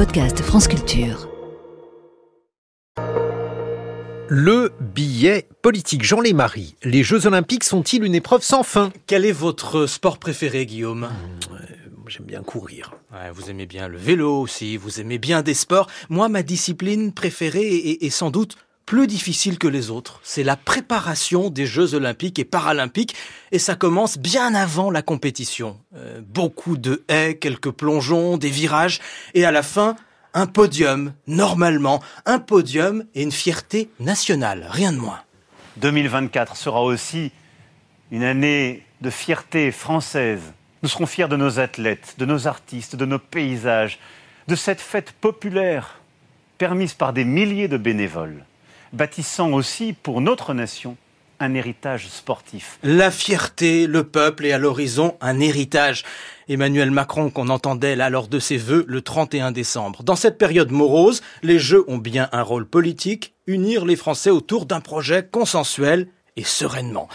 podcast France Culture. Le billet politique. Jean Lémarie, les Jeux Olympiques sont-ils une épreuve sans fin? Quel est votre sport préféré, Guillaume? J'aime bien courir. Ouais, vous aimez bien le vélo aussi, vous aimez bien des sports. Moi, ma discipline préférée est, est sans doute plus difficile que les autres. C'est la préparation des Jeux olympiques et paralympiques et ça commence bien avant la compétition. Euh, beaucoup de haies, quelques plongeons, des virages et à la fin, un podium, normalement, un podium et une fierté nationale, rien de moins. 2024 sera aussi une année de fierté française. Nous serons fiers de nos athlètes, de nos artistes, de nos paysages, de cette fête populaire permise par des milliers de bénévoles bâtissant aussi pour notre nation un héritage sportif. La fierté, le peuple et à l'horizon un héritage. Emmanuel Macron qu'on entendait là lors de ses vœux le 31 décembre. Dans cette période morose, les Jeux ont bien un rôle politique, unir les Français autour d'un projet consensuel et sereinement.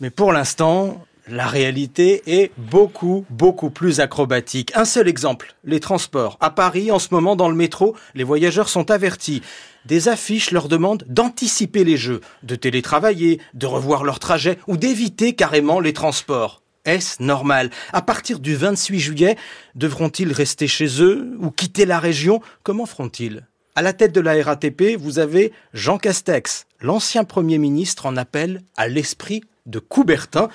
Mais pour l'instant, la réalité est beaucoup, beaucoup plus acrobatique. Un seul exemple, les transports. À Paris, en ce moment, dans le métro, les voyageurs sont avertis. Des affiches leur demandent d'anticiper les jeux, de télétravailler, de revoir leur trajet ou d'éviter carrément les transports. Est-ce normal? À partir du 28 juillet, devront-ils rester chez eux ou quitter la région? Comment feront-ils? À la tête de la RATP, vous avez Jean Castex. L'ancien Premier ministre en appelle à l'esprit de Coubertin.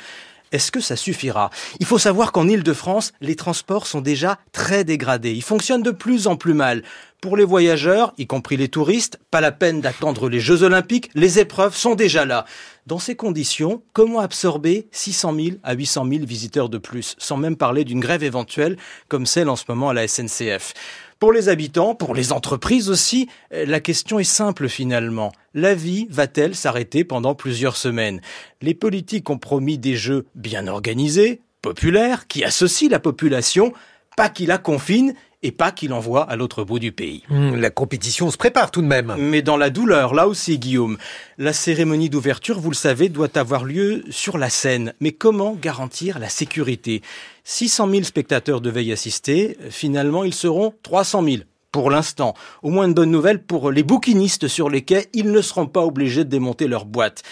Est-ce que ça suffira? Il faut savoir qu'en Île-de-France, les transports sont déjà très dégradés. Ils fonctionnent de plus en plus mal. Pour les voyageurs, y compris les touristes, pas la peine d'attendre les Jeux Olympiques, les épreuves sont déjà là. Dans ces conditions, comment absorber 600 000 à 800 000 visiteurs de plus, sans même parler d'une grève éventuelle comme celle en ce moment à la SNCF pour les habitants, pour les entreprises aussi, la question est simple finalement. La vie va-t-elle s'arrêter pendant plusieurs semaines? Les politiques ont promis des jeux bien organisés, populaires, qui associent la population, pas qui la confinent et pas qu'il envoie à l'autre bout du pays. Mmh, la compétition se prépare tout de même. Mais dans la douleur, là aussi, Guillaume. La cérémonie d'ouverture, vous le savez, doit avoir lieu sur la scène. Mais comment garantir la sécurité? 600 000 spectateurs devaient y assister. Finalement, ils seront 300 000 pour l'instant. Au moins une bonne nouvelle pour les bouquinistes sur les quais, ils ne seront pas obligés de démonter leur boîte.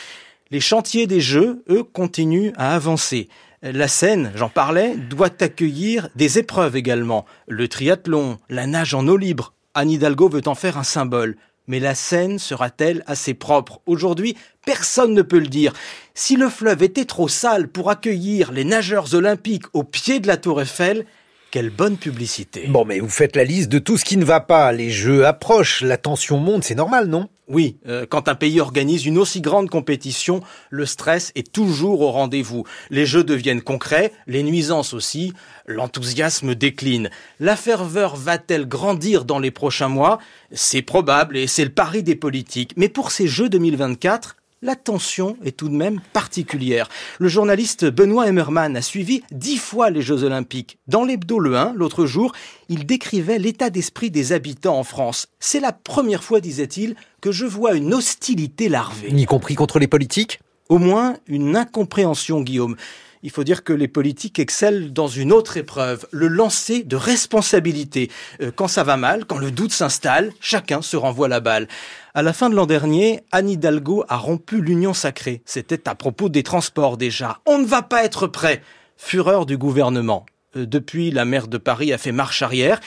Les chantiers des jeux, eux, continuent à avancer. La Seine, j'en parlais, doit accueillir des épreuves également. Le triathlon, la nage en eau libre. Anne Hidalgo veut en faire un symbole. Mais la Seine sera-t-elle assez propre Aujourd'hui, personne ne peut le dire. Si le fleuve était trop sale pour accueillir les nageurs olympiques au pied de la tour Eiffel, quelle bonne publicité. Bon, mais vous faites la liste de tout ce qui ne va pas. Les jeux approchent, la tension monte, c'est normal, non? Oui, euh, quand un pays organise une aussi grande compétition, le stress est toujours au rendez-vous. Les jeux deviennent concrets, les nuisances aussi, l'enthousiasme décline. La ferveur va-t-elle grandir dans les prochains mois? C'est probable et c'est le pari des politiques. Mais pour ces Jeux 2024, la tension est tout de même particulière. Le journaliste Benoît Emmerman a suivi dix fois les Jeux Olympiques. Dans l'hebdo Le 1, l'autre jour, il décrivait l'état d'esprit des habitants en France. C'est la première fois, disait-il, que je vois une hostilité larvée. Y compris contre les politiques? Au moins une incompréhension, Guillaume il faut dire que les politiques excellent dans une autre épreuve, le lancer de responsabilité. Euh, quand ça va mal, quand le doute s'installe, chacun se renvoie la balle. À la fin de l'an dernier, Anne Hidalgo a rompu l'union sacrée. C'était à propos des transports déjà. On ne va pas être prêt. Fureur du gouvernement. Euh, depuis, la maire de Paris a fait marche arrière.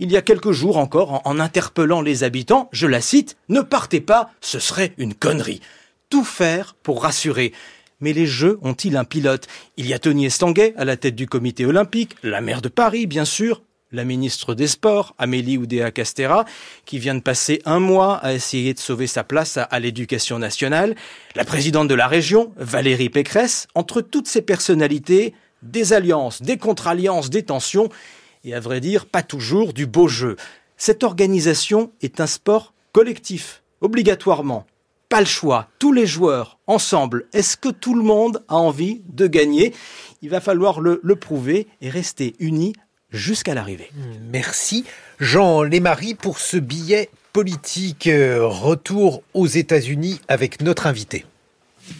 Il y a quelques jours encore, en interpellant les habitants, je la cite, Ne partez pas, ce serait une connerie. Tout faire pour rassurer. Mais les Jeux ont-ils un pilote? Il y a Tony Estanguet à la tête du comité olympique, la maire de Paris, bien sûr, la ministre des Sports, Amélie Oudéa-Castera, qui vient de passer un mois à essayer de sauver sa place à, l'éducation nationale, la présidente de la région, Valérie Pécresse, entre toutes ces personnalités, des alliances, des contre-alliances, des tensions, et à vrai dire, pas toujours du beau jeu. Cette organisation est un sport collectif, obligatoirement pas le choix. Tous les joueurs ensemble, est-ce que tout le monde a envie de gagner? Il va falloir le, prouver et rester unis jusqu'à l'arrivée. Merci Jean Lémarie pour ce billet politique. Retour aux États-Unis avec notre invité.